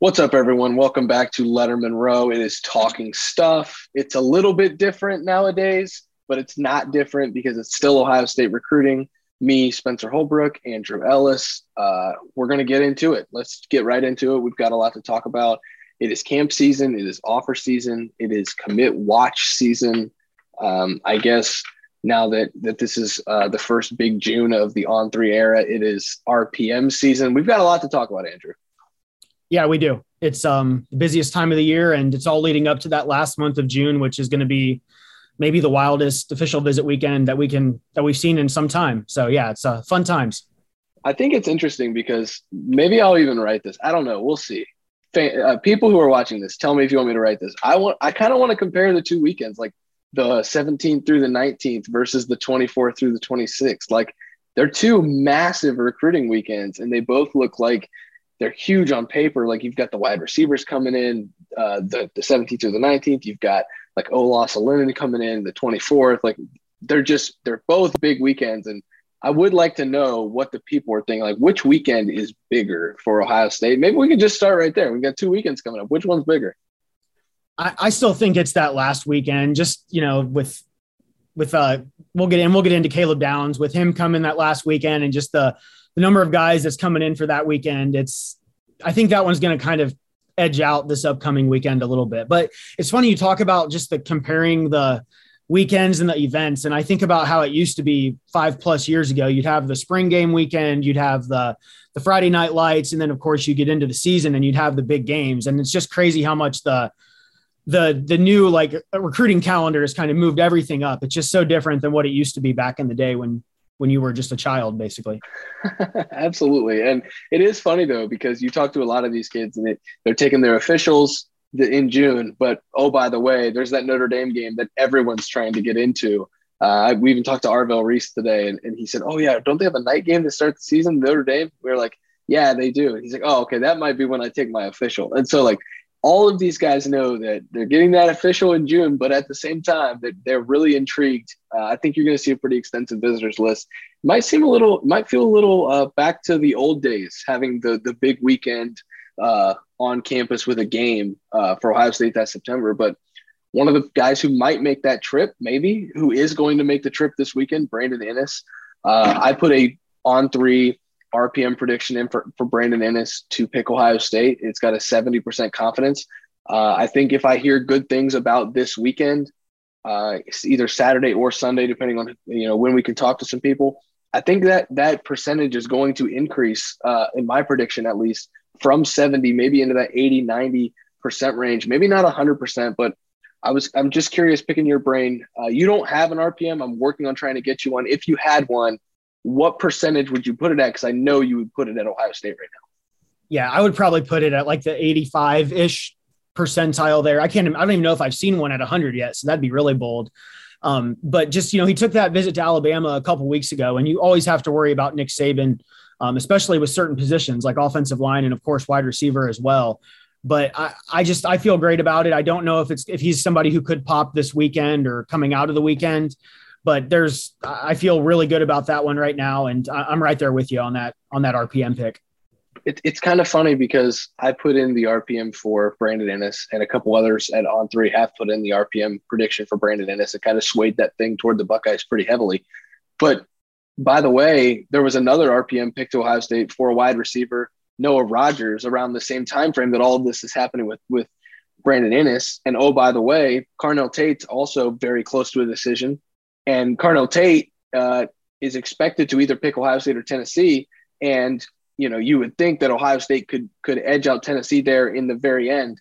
What's up, everyone? Welcome back to Letterman Row. It is talking stuff. It's a little bit different nowadays, but it's not different because it's still Ohio State recruiting. Me, Spencer Holbrook, Andrew Ellis. Uh, we're going to get into it. Let's get right into it. We've got a lot to talk about. It is camp season. It is offer season. It is commit watch season. Um, I guess now that that this is uh, the first big June of the on three era, it is RPM season. We've got a lot to talk about, Andrew. Yeah, we do. It's um the busiest time of the year, and it's all leading up to that last month of June, which is going to be maybe the wildest official visit weekend that we can that we've seen in some time. So yeah, it's uh, fun times. I think it's interesting because maybe I'll even write this. I don't know. We'll see. Uh, people who are watching this, tell me if you want me to write this. I want. I kind of want to compare the two weekends, like the 17th through the 19th versus the 24th through the 26th. Like they're two massive recruiting weekends, and they both look like they're huge on paper. Like you've got the wide receivers coming in, uh, the the 17th or the 19th. You've got like Olaus Alinen coming in the 24th. Like they're just they're both big weekends, and I would like to know what the people are thinking. Like which weekend is bigger for Ohio State? Maybe we can just start right there. We've got two weekends coming up. Which one's bigger? I, I still think it's that last weekend. Just you know with with uh we'll get in we'll get into Caleb Downs with him coming that last weekend and just the the number of guys that's coming in for that weekend, it's I think that one's going to kind of edge out this upcoming weekend a little bit. But it's funny you talk about just the comparing the weekends and the events, and I think about how it used to be five plus years ago. You'd have the spring game weekend, you'd have the the Friday night lights, and then of course you get into the season and you'd have the big games. And it's just crazy how much the the the new like recruiting calendar has kind of moved everything up. It's just so different than what it used to be back in the day when when you were just a child, basically. Absolutely. And it is funny though, because you talk to a lot of these kids and it, they're taking their officials in June, but oh, by the way, there's that Notre Dame game that everyone's trying to get into. Uh, we even talked to Arvell Reese today, and, and he said, "Oh yeah, don't they have a night game to start the season, Notre Dame?" We are like, "Yeah, they do." And he's like, "Oh, okay, that might be when I take my official." And so like all of these guys know that they're getting that official in June, but at the same time, that they're really intrigued. Uh, I think you're going to see a pretty extensive visitors list. Might seem a little, might feel a little uh, back to the old days, having the the big weekend uh, on campus with a game uh, for Ohio State that September. But one of the guys who might make that trip, maybe who is going to make the trip this weekend, Brandon Inniss. Uh, I put a on three RPM prediction in for, for Brandon Inniss to pick Ohio State. It's got a 70% confidence. Uh, I think if I hear good things about this weekend, uh, either Saturday or Sunday, depending on you know when we can talk to some people, I think that that percentage is going to increase uh, in my prediction at least from 70, maybe into that 80, 90 percent range. Maybe not 100 percent, but I was I'm just curious, picking your brain. Uh, you don't have an RPM. I'm working on trying to get you one. If you had one, what percentage would you put it at? Because I know you would put it at Ohio State right now. Yeah, I would probably put it at like the 85 ish percentile there. I can't, I don't even know if I've seen one at 100 yet. So that'd be really bold. Um, but just, you know, he took that visit to Alabama a couple weeks ago, and you always have to worry about Nick Saban, um, especially with certain positions like offensive line and, of course, wide receiver as well. But I, I just I feel great about it. I don't know if it's if he's somebody who could pop this weekend or coming out of the weekend but there's I feel really good about that one right now, and I'm right there with you on that on that RPM pick. It, it's kind of funny because I put in the RPM for Brandon Inniss, and a couple others at On Three have put in the RPM prediction for Brandon Inniss. It kind of swayed that thing toward the Buckeyes pretty heavily. But by the way, there was another RPM pick to Ohio State for a wide receiver, Noah Rogers, around the same time frame that all of this is happening with with Brandon Inniss. And oh, by the way, Carnell Tate's also very close to a decision. And Carnell Tate uh, is expected to either pick Ohio State or Tennessee. And you know, you would think that Ohio State could could edge out Tennessee there in the very end.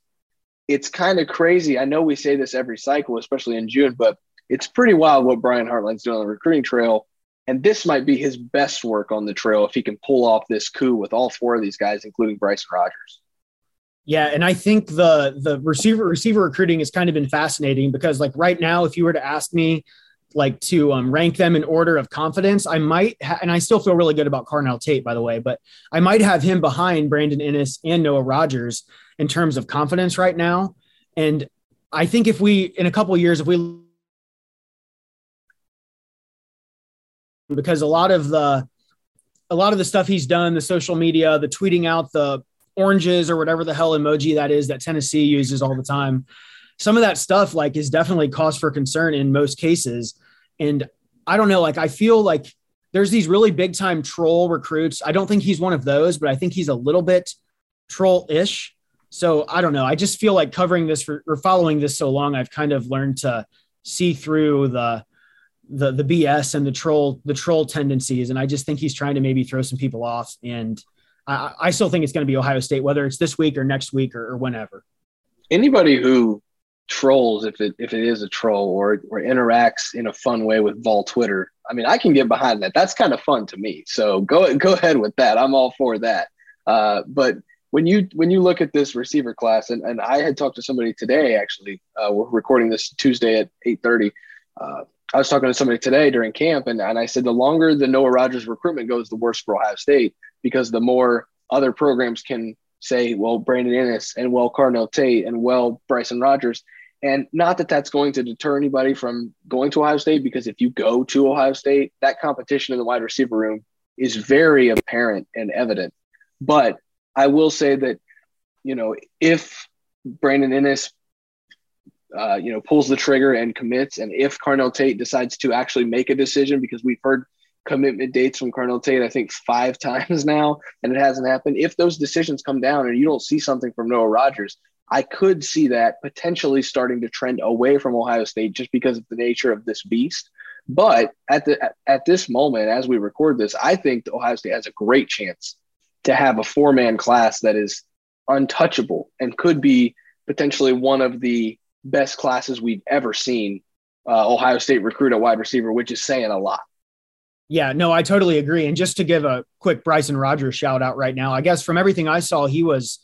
It's kind of crazy. I know we say this every cycle, especially in June, but it's pretty wild what Brian Hartline's doing on the recruiting trail. And this might be his best work on the trail if he can pull off this coup with all four of these guys, including Bryson Rogers. Yeah, and I think the the receiver receiver recruiting has kind of been fascinating because like right now, if you were to ask me like to um, rank them in order of confidence, I might, ha- and I still feel really good about Carnell Tate, by the way, but I might have him behind Brandon Inniss and Noah Rogers in terms of confidence right now. And I think if we, in a couple years, if we, because a lot of the, a lot of the stuff he's done, the social media, the tweeting out the oranges or whatever the hell emoji that is that Tennessee uses all the time. Some of that stuff like is definitely cause for concern in most cases. And I don't know, like I feel like there's these really big time troll recruits. I don't think he's one of those, but I think he's a little bit troll ish. So I don't know. I just feel like covering this for, or following this so long, I've kind of learned to see through the the the BS and the troll the troll tendencies, and I just think he's trying to maybe throw some people off. And I, I still think it's going to be Ohio State, whether it's this week or next week or, or whenever. Anybody who trolls, if it if it is a troll or or interacts in a fun way with Vol Twitter, I mean, I can get behind that. That's kind of fun to me. So go go ahead with that. I'm all for that. Uh, but when you when you look at this receiver class, and, and I had talked to somebody today. Actually, uh, we're recording this Tuesday at eight thirty. Uh, I was talking to somebody today during camp, and, and I said the longer the Noah Rogers recruitment goes, the worse for Ohio State because the more other programs can say, well, Brandon Inniss and well, Carnell Tate and well, Bryson Rogers. And not that that's going to deter anybody from going to Ohio State, because if you go to Ohio State, that competition in the wide receiver room is very apparent and evident. But I will say that, you know, if Brandon Inniss uh, you know, pulls the trigger and commits. And if Carnell Tate decides to actually make a decision, because we've heard commitment dates from Carnell Tate, I think five times now, and it hasn't happened. If those decisions come down and you don't see something from Noah Rogers, I could see that potentially starting to trend away from Ohio State just because of the nature of this beast. But at the at this moment, as we record this, I think Ohio State has a great chance to have a four man class that is untouchable and could be potentially one of the best classes we've ever seen uh, Ohio State recruit a wide receiver, which is saying a lot. Yeah, no, I totally agree. And just to give a quick Bryson Rogers shout out right now, I guess from everything I saw, he was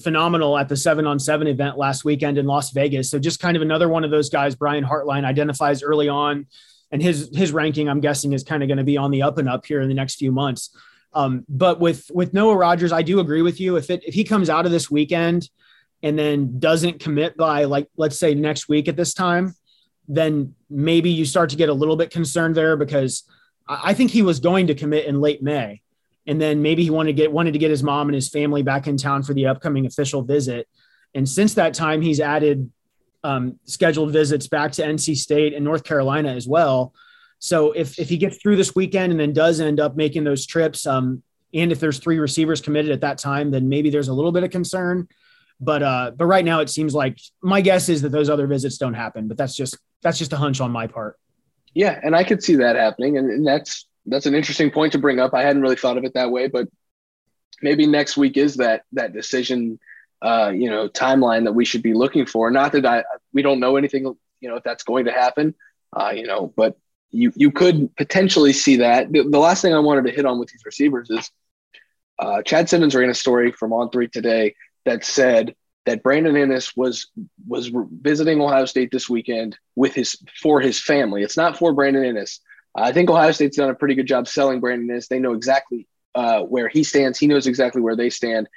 phenomenal at the seven on seven event last weekend in Las Vegas. So just kind of another one of those guys Brian Hartline identifies early on. And his his ranking, I'm guessing, is kind of going to be on the up and up here in the next few months. Um, but with with Noah Rogers, I do agree with you. If it if he comes out of this weekend and then doesn't commit by like let's say next week at this time, then maybe you start to get a little bit concerned there because I think he was going to commit in late May. And then maybe he wanted to get wanted to get his mom and his family back in town for the upcoming official visit. And since that time, he's added um, scheduled visits back to NC State and North Carolina as well. So if if he gets through this weekend and then does end up making those trips, um, and if there's three receivers committed at that time, then maybe there's a little bit of concern. But uh, but right now it seems like my guess is that those other visits don't happen. But that's just that's just a hunch on my part. Yeah, and I could see that happening, and, and that's that's an interesting point to bring up. I hadn't really thought of it that way, but maybe next week is that that decision, uh, you know, timeline that we should be looking for. Not that I we don't know anything, you know, if that's going to happen, uh, you know, but you you could potentially see that. The, the, last thing I wanted to hit on with these receivers is uh, Chad Simmons ran a story from On Three today that said that Brandon Inniss was was visiting Ohio State this weekend with his for his family. It's not for Brandon Inniss. I think Ohio State's done a pretty good job selling Brandon Inniss. They know exactly uh, where he stands. He knows exactly where they stand,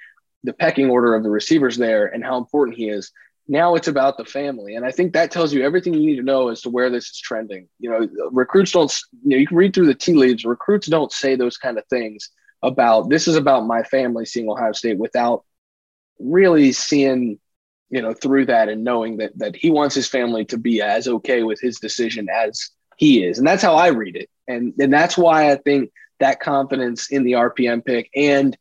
the pecking order of the receivers there, and how important he is. Now it's about the family, and I think that tells you everything you need to know as to where this is trending. You know, recruits don't. You know, you can read through the tea leaves. Recruits don't say those kind of things about this is about my family seeing Ohio State without really seeing you know through that and knowing that that he wants his family to be as okay with his decision as he is. And that's how i read it. And and that's why i think that confidence in the rpm pick and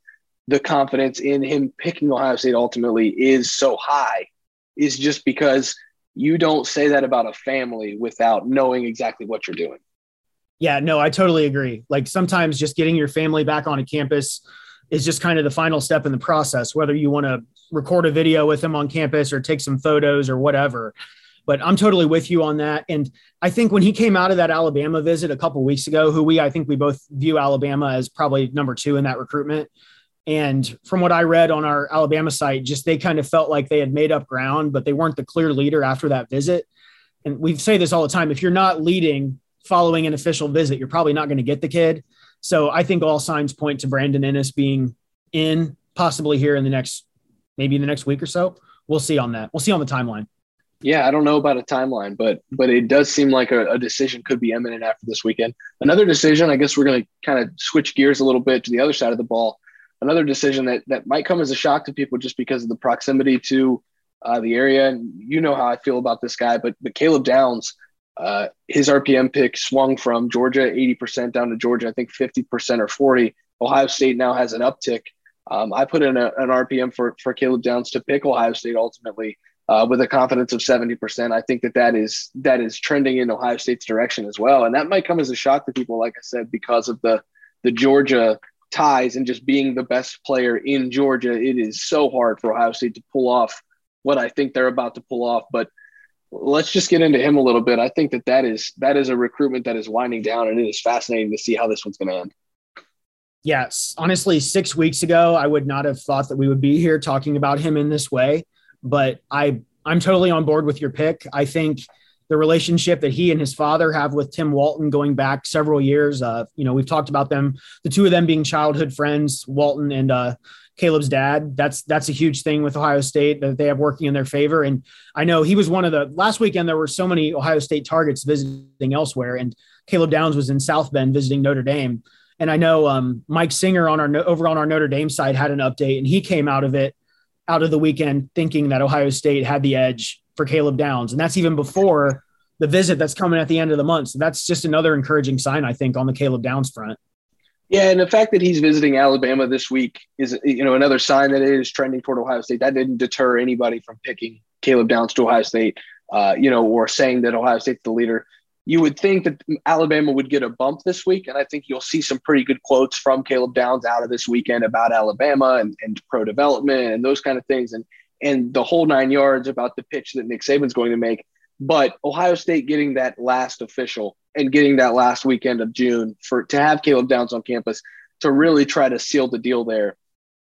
the confidence in him picking ohio state ultimately is so high is just because you don't say that about a family without knowing exactly what you're doing. Yeah no i totally agree. Like sometimes just getting your family back on a campus is just kind of the final step in the process, whether you want to record a video with them on campus or take some photos or whatever. But I'm totally with you on that. And I think when he came out of that Alabama visit a couple weeks ago, who we, I think we both view Alabama as probably number two in that recruitment. And from what I read on our Alabama site, just they kind of felt like they had made up ground, but they weren't the clear leader after that visit. And we say this all the time if you're not leading following an official visit, you're probably not going to get the kid. So I think all signs point to Brandon Inniss being in possibly here in the next, maybe in the next week or so. We'll see on that. We'll see on the timeline. Yeah, I don't know about a timeline, but but it does seem like a, a decision could be imminent after this weekend. Another decision, I guess we're going to kind of switch gears a little bit to the other side of the ball. another decision that that might come as a shock to people just because of the proximity to uh, the area. And you know how I feel about this guy, but but Caleb Downs, uh, his RPM pick swung from Georgia 80% down to Georgia, I think 50% or 40. Ohio State now has an uptick. Um, I put in a, an RPM for for Caleb Downs to pick Ohio State ultimately. Uh, with a confidence of 70%. I think that that is that is trending in Ohio State's direction as well, and that might come as a shock to people, like I said, because of the the Georgia ties and just being the best player in Georgia. It is so hard for Ohio State to pull off what I think they're about to pull off. But let's just get into him a little bit. I think that that is that is a recruitment that is winding down, and it is fascinating to see how this one's going to end. Yes, honestly, six weeks ago, I would not have thought that we would be here talking about him in this way. But I I'm totally on board with your pick. I think the relationship that he and his father have with Tim Walton going back several years. Uh, you know, we've talked about them, the two of them being childhood friends, Walton and uh, Caleb's dad. That's that's a huge thing with Ohio State that they have working in their favor. And I know he was one of the last weekend. There were so many Ohio State targets visiting elsewhere, and Caleb Downs was in South Bend visiting Notre Dame. And I know um, Mike Singer on our over on our Notre Dame side had an update, and he came out of it out of the weekend thinking that Ohio State had the edge for Caleb Downs, and that's even before the visit that's coming at the end of the month. So that's just another encouraging sign, I think, on the Caleb Downs front. Yeah, and the fact that he's visiting Alabama this week is, you know, another sign that it is trending toward Ohio State. That didn't deter anybody from picking Caleb Downs to Ohio State, uh, you know, or saying that Ohio State's the leader. You would think that Alabama would get a bump this week, and I think you'll see some pretty good quotes from Caleb Downs out of this weekend about Alabama and, and pro development and those kind of things, and and the whole nine yards about the pitch that Nick Saban's going to make. But Ohio State getting that last official and getting that last weekend of June for to have Caleb Downs on campus to really try to seal the deal there.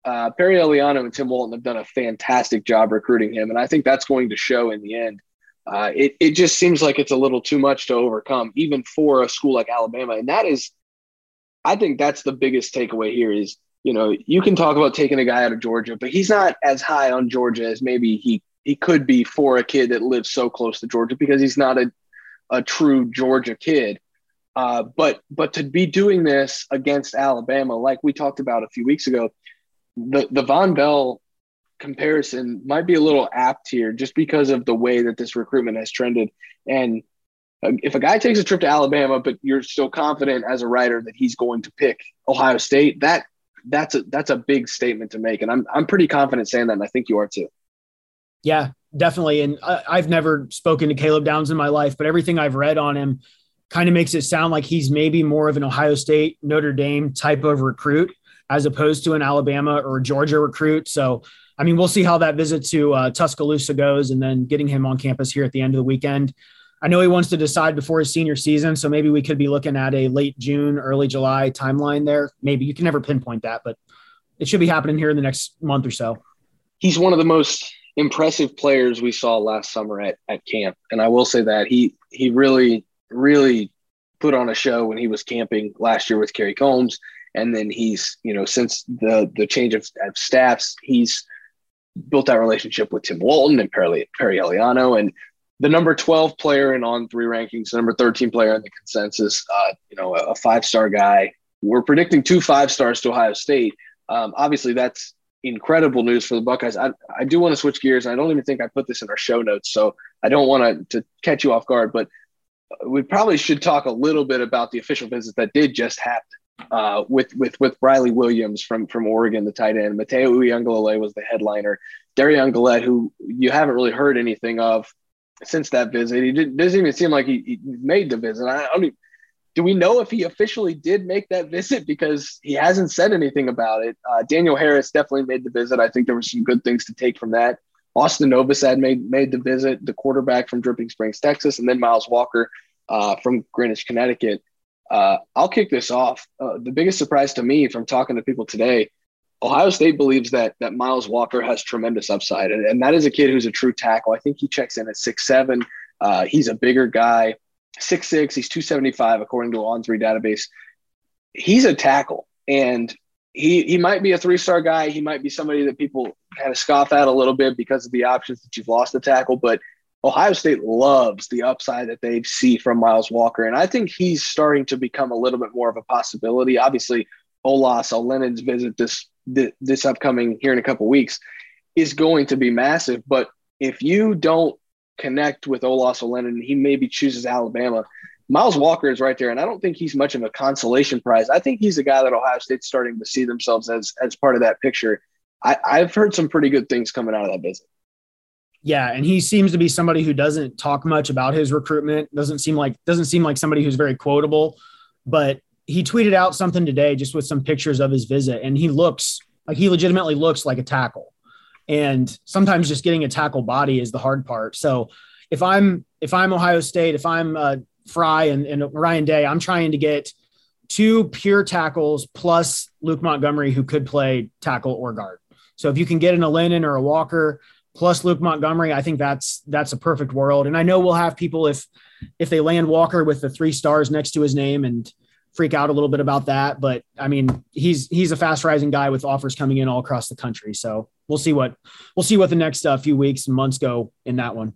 Uh, Perry Eliano and Tim Walton have done a fantastic job recruiting him, and I think that's going to show in the end. Uh, it it just seems like it's a little too much to overcome, even for a school like Alabama, and that is, I think that's the biggest takeaway here is you know you can talk about taking a guy out of Georgia, but he's not as high on Georgia as maybe he he could be for a kid that lives so close to Georgia because he's not a, a true Georgia kid. Uh, but but to be doing this against Alabama, like we talked about a few weeks ago, the the Vonn Bell comparison might be a little apt here, just because of the way that this recruitment has trended. And uh, if a guy takes a trip to Alabama, but you're still confident as a writer that he's going to pick Ohio State, that that's a that's a big statement to make. And I'm I'm pretty confident saying that, and I think you are too. Yeah, definitely. And I, have never spoken to Caleb Downs in my life, but everything I've read on him kind of makes it sound like he's maybe more of an Ohio State, Notre Dame type of recruit as opposed to an Alabama or Georgia recruit. So, I mean, we'll see how that visit to uh, Tuscaloosa goes and then getting him on campus here at the end of the weekend. I know he wants to decide before his senior season, so maybe we could be looking at a late June, early July timeline there. Maybe you can never pinpoint that, but it should be happening here in the next month or so. He's one of the most impressive players we saw last summer at, at camp. And I will say that he he really, really put on a show when he was camping last year with Kerry Coombs. And then he's, you know, since the the change of, of staffs, he's built that relationship with Tim Walton and Perry, Perry Eliano. And the number 12 player in on three rankings, the number 13 player in the consensus, uh, you know, a, a five star guy. We're predicting two five stars to Ohio State. Um, obviously, that's incredible news for the Buckeyes. I, I do want to switch gears. I don't even think I put this in our show notes, so I don't want to, to catch you off guard, but we probably should talk a little bit about the official visit that did just happen uh, with with with Riley Williams from from Oregon, the tight end. Mateo Uiagalelei was the headliner. Darian Gillette, who you haven't really heard anything of since that visit, he did, doesn't even seem like he, he made the visit. I don't even, do we know if he officially did make that visit because he hasn't said anything about it? Uh, Daniel Harris definitely made the visit. I think there were some good things to take from that. Austin Novosad made made the visit, the quarterback from Dripping Springs, Texas, and then Miles Walker uh, from Greenwich, Connecticut. Uh, I'll kick this off. Uh, the biggest surprise to me from talking to people today, Ohio State believes that that Miles Walker has tremendous upside, and, and that is a kid who's a true tackle. I think he checks in at six seven. Uh, he's a bigger guy six six. He's two seventy five according to On Three database. He's a tackle, and he he might be a three star guy. He might be somebody that people kind of scoff at a little bit because of the options that you've lost the tackle. But Ohio State loves the upside that they see from Miles Walker, and I think he's starting to become a little bit more of a possibility. Obviously, Olaus Alinen's visit this th- this upcoming here in a couple weeks is going to be massive. But if you don't connect with Olaus Alinen, he maybe chooses Alabama. Miles Walker is right there, and I don't think he's much of a consolation prize. I think he's a guy that Ohio State's starting to see themselves as as part of that picture. I, I've heard some pretty good things coming out of that visit. Yeah, and he seems to be somebody who doesn't talk much about his recruitment. Doesn't seem like doesn't seem like somebody who's very quotable, but he tweeted out something today just with some pictures of his visit, and he looks like he legitimately looks like a tackle. And sometimes just getting a tackle body is the hard part. So if I'm if I'm Ohio State, if I'm uh, Frye and, and Ryan Day, I'm trying to get two pure tackles plus Luke Montgomery, who could play tackle or guard. So if you can get an Alinen or a Walker plus Luke Montgomery, I think that's that's a perfect world. And I know we'll have people if if they land Walker with the three stars next to his name and freak out a little bit about that. But I mean, he's he's a fast rising guy with offers coming in all across the country. So we'll see what we'll see what the next uh, few weeks and months go in that one.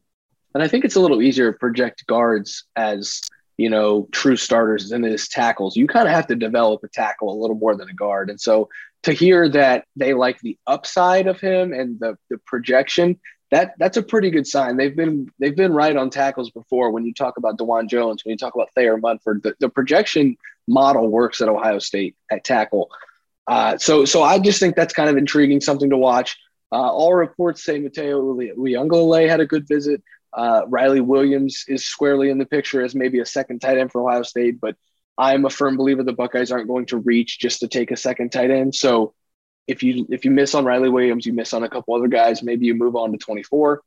And I think it's a little easier to project guards as, you know, true starters than it is tackles. You kind of have to develop a tackle a little more than a guard. And so to hear that they like the upside of him and the, the projection, that that's a pretty good sign. They've been they've been right on tackles before. When you talk about Dawand Jones, when you talk about Thayer Munford, the, the projection model works at Ohio State at tackle. Uh, so so I just think that's kind of intriguing, something to watch. Uh, all reports say Mateo Uiagalelei had a good visit. Uh, Riley Williams is squarely in the picture as maybe a second tight end for Ohio State, but I'm a firm believer the Buckeyes aren't going to reach just to take a second tight end. So if you if you miss on Riley Williams, you miss on a couple other guys. Maybe you move on to 24.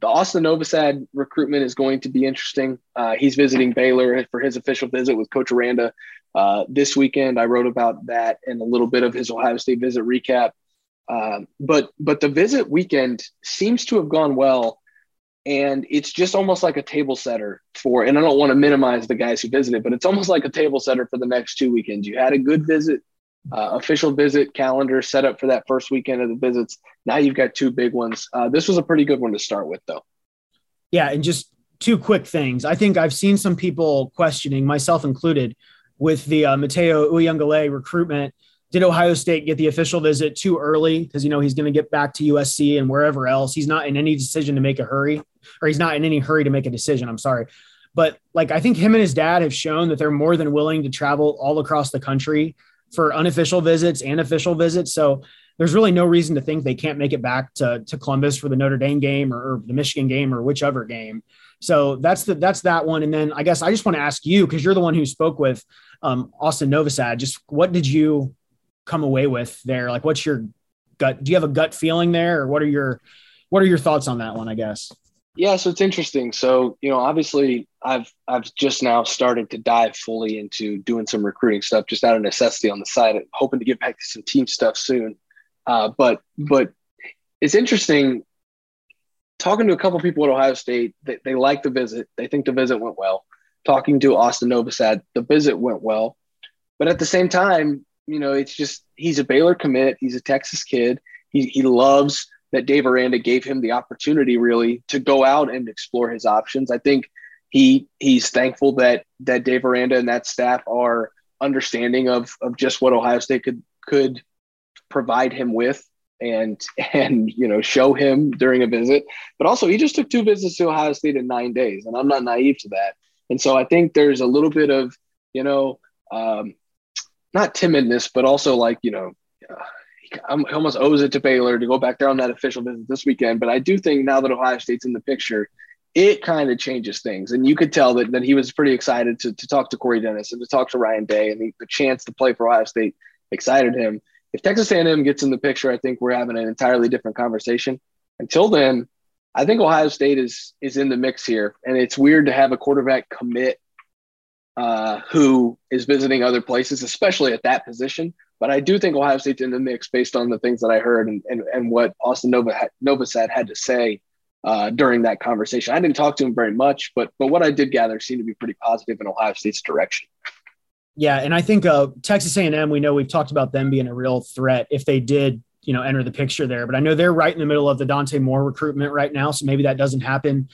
The Austin Novosad recruitment is going to be interesting. Uh, he's visiting Baylor for his official visit with Coach Aranda uh, this weekend. I wrote about that and a little bit of his Ohio State visit recap. Um, but but the visit weekend seems to have gone well and it's just almost like a table setter for and i don't want to minimize the guys who visited but it's almost like a table setter for the next two weekends you had a good visit uh, official visit calendar set up for that first weekend of the visits now you've got two big ones uh, this was a pretty good one to start with though yeah and just two quick things i think i've seen some people questioning myself included with the uh, Mateo Uiagalelei recruitment did Ohio State get the official visit too early? Because you know he's going to get back to USC and wherever else. He's not in any decision to make a hurry, or he's not in any hurry to make a decision. I'm sorry, but like I think him and his dad have shown that they're more than willing to travel all across the country for unofficial visits and official visits. So there's really no reason to think they can't make it back to, to Columbus for the Notre Dame game or, or the Michigan game or whichever game. So that's the that's that one. And then I guess I just want to ask you because you're the one who spoke with um, Austin Novosad. Just what did you come away with there? Like, what's your gut? Do you have a gut feeling there, or what are your what are your thoughts on that one? I guess. Yeah, so it's interesting. So you know, obviously, I've I've just now started to dive fully into doing some recruiting stuff, just out of necessity on the side, hoping to get back to some team stuff soon. Uh, but but it's interesting talking to a couple people at Ohio State. They, they like the visit. They think the visit went well. Talking to Austin Novosad, the visit went well. But at the same time, you know, it's just he's a Baylor commit. He's a Texas kid. He, he loves that Dave Aranda gave him the opportunity really to go out and explore his options. I think he he's thankful that that Dave Aranda and that staff are understanding of of just what Ohio State could could provide him with and and you know show him during a visit. But also he just took two visits to Ohio State in nine days, and I'm not naive to that. And so I think there's a little bit of you know um, not timidness, but also like you know, uh, he almost owes it to Baylor to go back there on that official visit this weekend. But I do think now that Ohio State's in the picture, it kind of changes things, and you could tell that that he was pretty excited to to talk to Corey Dennis and to talk to Ryan Day, and the, the chance to play for Ohio State excited him. If Texas A&M gets in the picture, I think we're having an entirely different conversation. Until then, I think Ohio State is is in the mix here, and it's weird to have a quarterback commit uh, who is visiting other places, especially at that position. But I do think Ohio State's in the mix based on the things that I heard and, and, and what Austin Nova had, Novosad had to say uh, during that conversation. I didn't talk to him very much, but but what I did gather seemed to be pretty positive in Ohio State's direction. Yeah, and I think uh, Texas A&M. We know we've talked about them being a real threat if they did, you know, enter the picture there. But I know they're right in the middle of the Dante Moore recruitment right now, so maybe that doesn't happen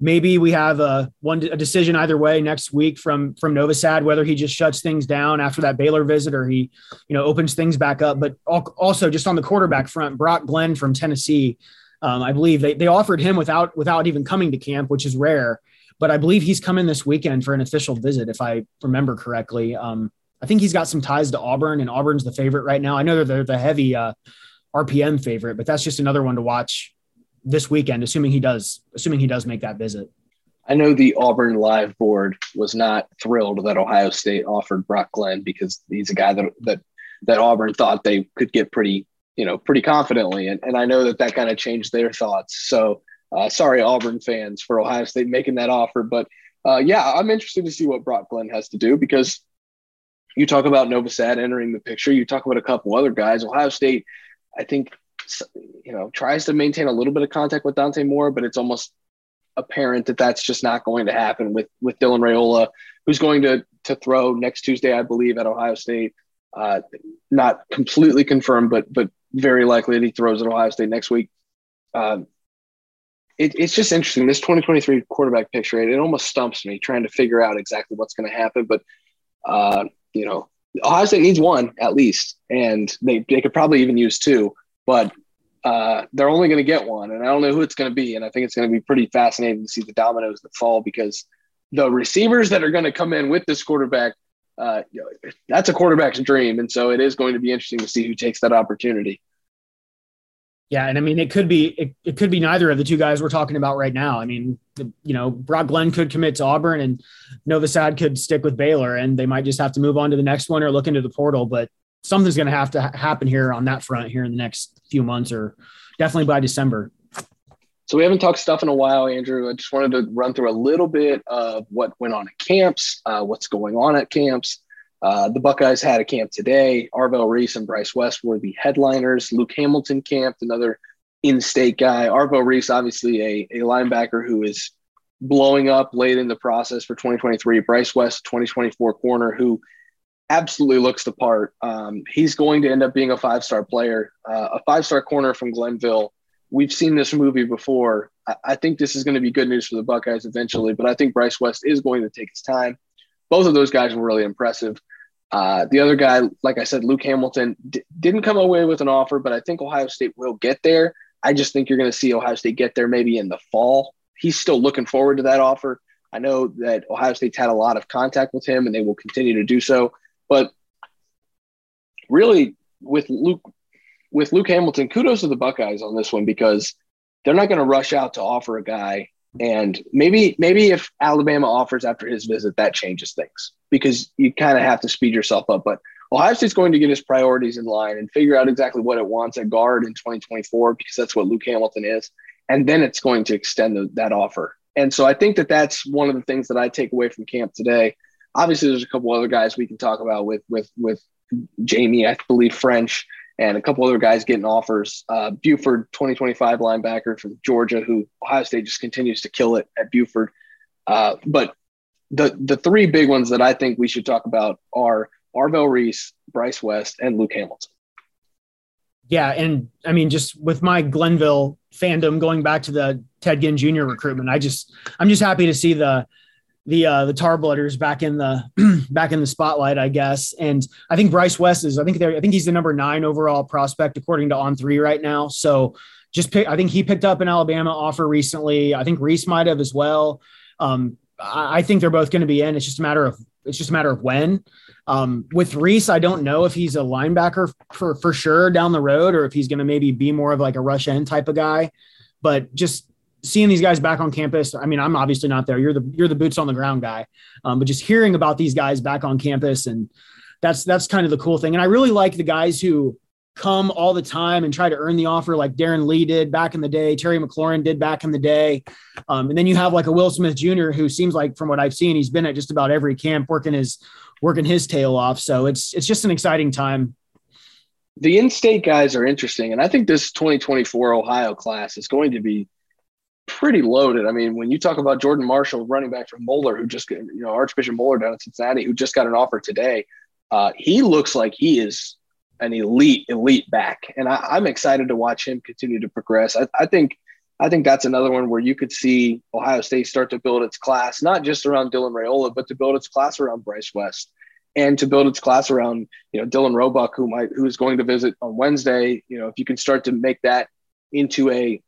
maybe we have a one a decision either way next week from from Novosad whether he just shuts things down after that Baylor visit or he you know opens things back up. But also just on the quarterback front, Brock Glenn from Tennessee, um, I believe they they offered him without without even coming to camp, which is rare. But I believe he's coming this weekend for an official visit, if I remember correctly. Um, I think he's got some ties to Auburn, and Auburn's the favorite right now. I know they're the heavy uh, RPM favorite, but that's just another one to watch this weekend, assuming he does, assuming he does make that visit. I know the Auburn live board was not thrilled that Ohio State offered Brock Glenn because he's a guy that that that Auburn thought they could get pretty, you know, pretty confidently, and and I know that that kind of changed their thoughts. So uh, sorry, Auburn fans, for Ohio State making that offer, but uh, yeah, I'm interested to see what Brock Glenn has to do because you talk about Novosad entering the picture. You talk about a couple other guys. Ohio State, I think, you know, tries to maintain a little bit of contact with Dante Moore, but it's almost apparent that that's just not going to happen with with Dylan Raiola, who's going to to throw next Tuesday, I believe, at Ohio State. Uh, not completely confirmed, but but very likely that he throws at Ohio State next week. Uh, it, it's just interesting. This 2023 quarterback picture, it, it, almost stumps me trying to figure out exactly what's going to happen. But uh, you know, Ohio State needs one at least, and they they could probably even use two, but uh, they're only going to get one, and I don't know who it's going to be. And I think it's going to be pretty fascinating to see the dominoes that fall because the receivers that are going to come in with this quarterback, uh, you know, that's a quarterback's dream, and so it is going to be interesting to see who takes that opportunity. Yeah, and I mean it could be it, it could be neither of the two guys we're talking about right now. I mean, the, you know, Brock Glenn could commit to Auburn and Novosad could stick with Baylor and they might just have to move on to the next one or look into the portal, but something's going to have to happen here on that front here in the next few months or definitely by December. So we haven't talked stuff in a while, Andrew. I just wanted to run through a little bit of what went on at camps, uh, what's going on at camps. Uh, the Buckeyes had a camp today. Arvell Reese and Bryce West were the headliners. Luke Hamilton camped, another in-state guy. Arvell Reese, obviously a, a linebacker who is blowing up late in the process for 2023. Bryce West, 2024 corner, who absolutely looks the part. Um, he's going to end up being a five-star player, uh, a five-star corner from Glenville. We've seen this movie before. I, I think this is going to be good news for the Buckeyes eventually, but I think Bryce West is going to take his time. Both of those guys were really impressive. Uh, the other guy, like I said, Luke Hamilton d- didn't come away with an offer, but I think Ohio State will get there. I just think you're going to see Ohio State get there maybe in the fall. He's still looking forward to that offer. I know that Ohio State's had a lot of contact with him and they will continue to do so. But really, with Luke, with Luke Hamilton, kudos to the Buckeyes on this one because they're not going to rush out to offer a guy and maybe maybe if Alabama offers after his visit, that changes things because you kind of have to speed yourself up. But Ohio State's going to get his priorities in line and figure out exactly what it wants at guard in 2024 because that's what Luke Hamilton is, and then it's going to extend the, that offer. And so I think that that's one of the things that I take away from camp today. Obviously, there's a couple other guys we can talk about with with with Jamie, I believe French and a couple other guys getting offers. Uh, Buford, 2025 linebacker from Georgia, who Ohio State just continues to kill it at Buford. Uh, but the the three big ones that I think we should talk about are Arvell Reese, Bryce West, and Luke Hamilton. Yeah, and I mean, just with my Glenville fandom going back to the Ted Ginn Jr. recruitment, I just I'm just happy to see the the uh, the Tarblooders back in the back in the spotlight, I guess. And I think Bryce West is I think they I think he's the number nine overall prospect according to On Three right now. So just pick. I think he picked up an Alabama offer recently. I think Reese might have as well. Um, I, I think they're both going to be in. It's just a matter of it's just a matter of when. Um, with Reese, I don't know if he's a linebacker for for sure down the road, or if he's going to maybe be more of like a rush end type of guy. But just seeing these guys back on campus. I mean, I'm obviously not there. You're the you're the boots on the ground guy, um, but just hearing about these guys back on campus and that's that's kind of the cool thing. And I really like the guys who come all the time and try to earn the offer, like Darron Lee did back in the day, Terry McLaurin did back in the day, um, and then you have like a Will Smith Jr. who seems like, from what I've seen, he's been at just about every camp working his working his tail off. So it's it's just an exciting time the in-state guys are interesting and i think this 2024 ohio class is going to be pretty loaded. I mean, when you talk about Jordan Marshall, running back from Moeller, who just, you know, Archbishop Moeller down in Cincinnati, who just got an offer today, uh, he looks like he is an elite, elite back. And I, am excited to watch him continue to progress. I, I, think I think that's another one where you could see Ohio State start to build its class, not just around Dylan Raiola, but to build its class around Bryce West and to build its class around, you know, Dylan Roebuck, who might, who is going to visit on Wednesday. You know, if you can start to make that into a,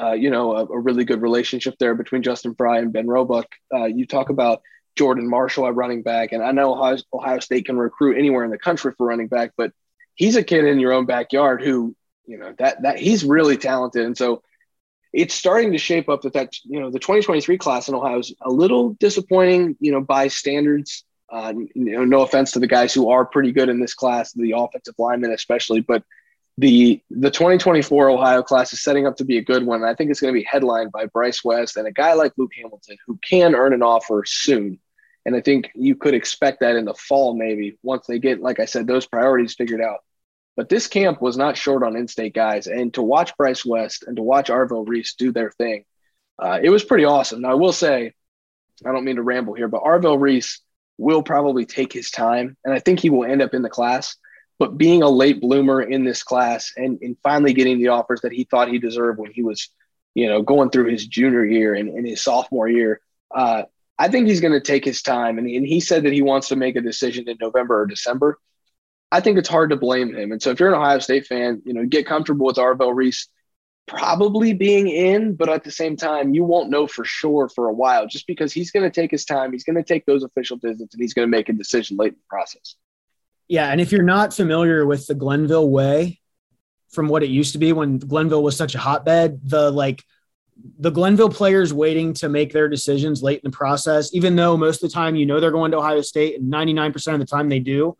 uh, you know, a, a, really good relationship there between Justin Frye and Ben Roebuck. Uh, you talk about Jordan Marshall at running back, and I know Ohio, Ohio State can recruit anywhere in the country for running back, but he's a kid in your own backyard who you know that that he's really talented, and so it's starting to shape up that that you know the 2023 class in Ohio is a little disappointing, you know, by standards. Uh, you know, no offense to the guys who are pretty good in this class, the offensive linemen especially, but the the 2024 Ohio class is setting up to be a good one. I think it's going to be headlined by Bryce West and a guy like Luke Hamilton who can earn an offer soon. And I think you could expect that in the fall, maybe once they get, like I said, those priorities figured out. But this camp was not short on in-state guys, and to watch Bryce West and to watch Arvell Reese do their thing, uh, it was pretty awesome. Now I will say, I don't mean to ramble here, but Arvell Reese will probably take his time, and I think he will end up in the class. But being a late bloomer in this class and, and finally getting the offers that he thought he deserved when he was, you know, going through his junior year and, and his sophomore year, uh, I think he's going to take his time. And, and he said that he wants to make a decision in November or December. I think it's hard to blame him. And so if you're an Ohio State fan, you know, get comfortable with Arvell Reese probably being in, but at the same time, you won't know for sure for a while just because he's going to take his time. He's going to take those official visits and he's going to make a decision late in the process. Yeah. And if you're not familiar with the Glenville way from what it used to be when Glenville was such a hotbed, the like, the Glenville players waiting to make their decisions late in the process, even though most of the time you know they're going to Ohio State and 99% of the time they do,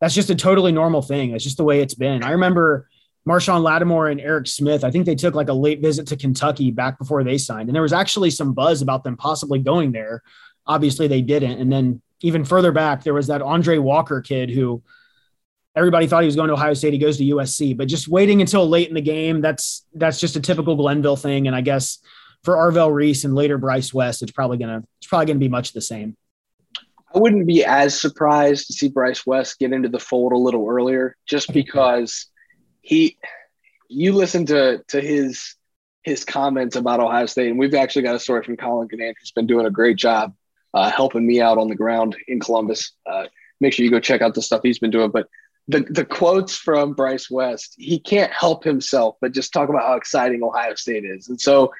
that's just a totally normal thing. That's just the way it's been. I remember Marshon Lattimore and Eric Smith. I think they took like a late visit to Kentucky back before they signed, and there was actually some buzz about them possibly going there. Obviously, they didn't. And then even further back, there was that Andre Walker kid who everybody thought he was going to Ohio State. He goes to USC, but just waiting until late in the game. That's that's just a typical Glenville thing. And I guess for Arvell Reese and later Bryce West, it's probably gonna it's probably gonna be much the same. I wouldn't be as surprised to see Bryce West get into the fold a little earlier, just because he, you listen to to his his comments about Ohio State, and we've actually got a story from Colin Ganant who's been doing a great job uh, helping me out on the ground in Columbus. Uh, make sure you go check out the stuff he's been doing. But the the quotes from Bryce West, he can't help himself but just talk about how exciting Ohio State is, and so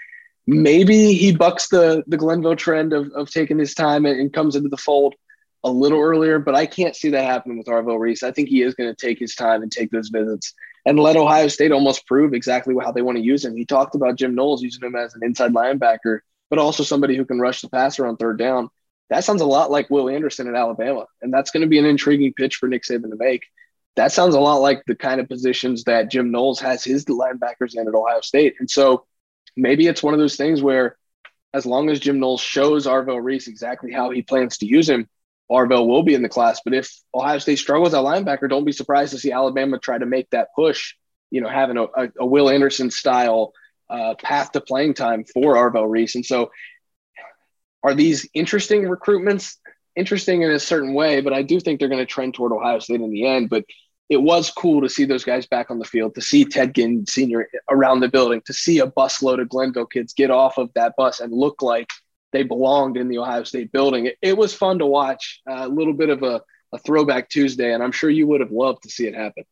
maybe he bucks the the Glenville trend of, of taking his time and, and comes into the fold a little earlier, but I can't see that happening with Arvell Reese. I think he is going to take his time and take those visits and let Ohio State almost prove exactly how they want to use him. He talked about Jim Knowles using him as an inside linebacker, but also somebody who can rush the passer on third down. That sounds a lot like Will Anderson at Alabama, and that's going to be an intriguing pitch for Nick Saban to make. That sounds a lot like the kind of positions that Jim Knowles has his linebackers in at Ohio State. And so maybe it's one of those things where as long as Jim Knowles shows Arvell Reese exactly how he plans to use him, Arvell will be in the class. But if Ohio State struggles at linebacker, don't be surprised to see Alabama try to make that push. You know, having a, a, Will Anderson style uh, path to playing time for Arvell Reese. And so, are these interesting recruitments? Interesting in a certain way, but I do think they're going to trend toward Ohio State in the end. But it was cool to see those guys back on the field, to see Ted Ginn Sr. around the building, to see a busload of Glenville kids get off of that bus and look like they belonged in the Ohio State building. It, it was fun to watch, uh, a little bit of a, a throwback Tuesday, and I'm sure you would have loved to see it happen.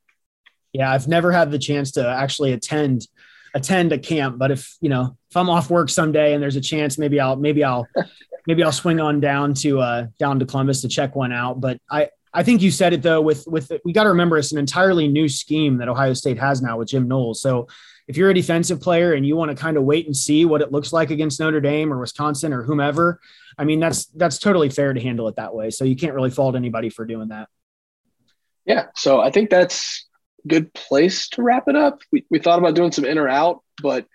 Yeah, I've never had the chance to actually attend attend a camp, but if you know if I'm off work someday and there's a chance, maybe I'll maybe I'll maybe I'll swing on down to uh, down to Columbus to check one out. But I I think you said it though. With with we got to remember it's an entirely new scheme that Ohio State has now with Jim Knowles. So if you're a defensive player and you want to kind of wait and see what it looks like against Notre Dame or Wisconsin or whomever, I mean that's that's totally fair to handle it that way. So you can't really fault anybody for doing that. Yeah. So I think that's good place to wrap it up. We we thought about doing some in or out, but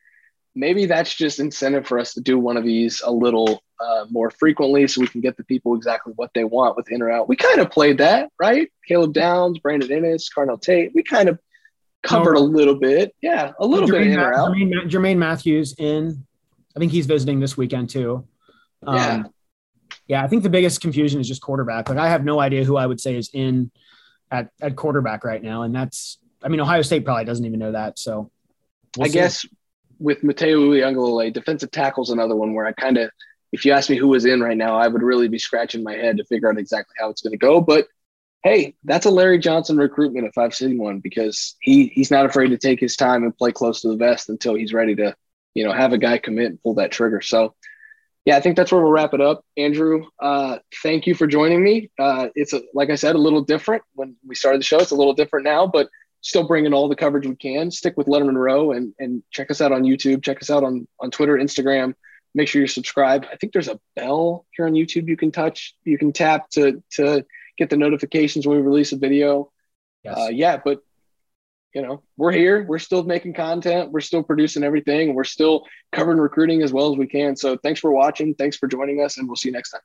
maybe that's just incentive for us to do one of these a little uh, more frequently so we can get the people exactly what they want with in or out. We kind of played that, right? Caleb Downs, Brandon Inniss, Carnell Tate. We kind of covered no. a little bit. Yeah, a little Jermaine bit in or out. Jermaine, Jermaine, Matthews in. I think he's visiting this weekend too. Um, yeah. Yeah, I think the biggest confusion is just quarterback. Like I have no idea who I would say is in at, at quarterback right now. And that's I mean, Ohio State probably doesn't even know that. So we'll I see. guess with Mateo Uiagalelei, defensive tackle's another one where I kind of, if you ask me who was in right now, I would really be scratching my head to figure out exactly how it's going to go. But hey, that's a Larry Johnson recruitment if I've seen one because he he's not afraid to take his time and play close to the vest until he's ready to, you know, have a guy commit and pull that trigger. So yeah, I think that's where we'll wrap it up. Andrew, uh, thank you for joining me. Uh, it's a, like I said, a little different when we started the show. It's a little different now, but still bringing all the coverage we can. Stick with Letterman Row and and check us out on YouTube. Check us out on on Twitter, Instagram. Make sure you're subscribed. I think there's a bell here on YouTube you can touch, you can tap to to get the notifications when we release a video. Yes. Uh, yeah, but you know, we're here. We're still making content. We're still producing everything. We're still covering recruiting as well as we can. So thanks for watching. Thanks for joining us, and we'll see you next time.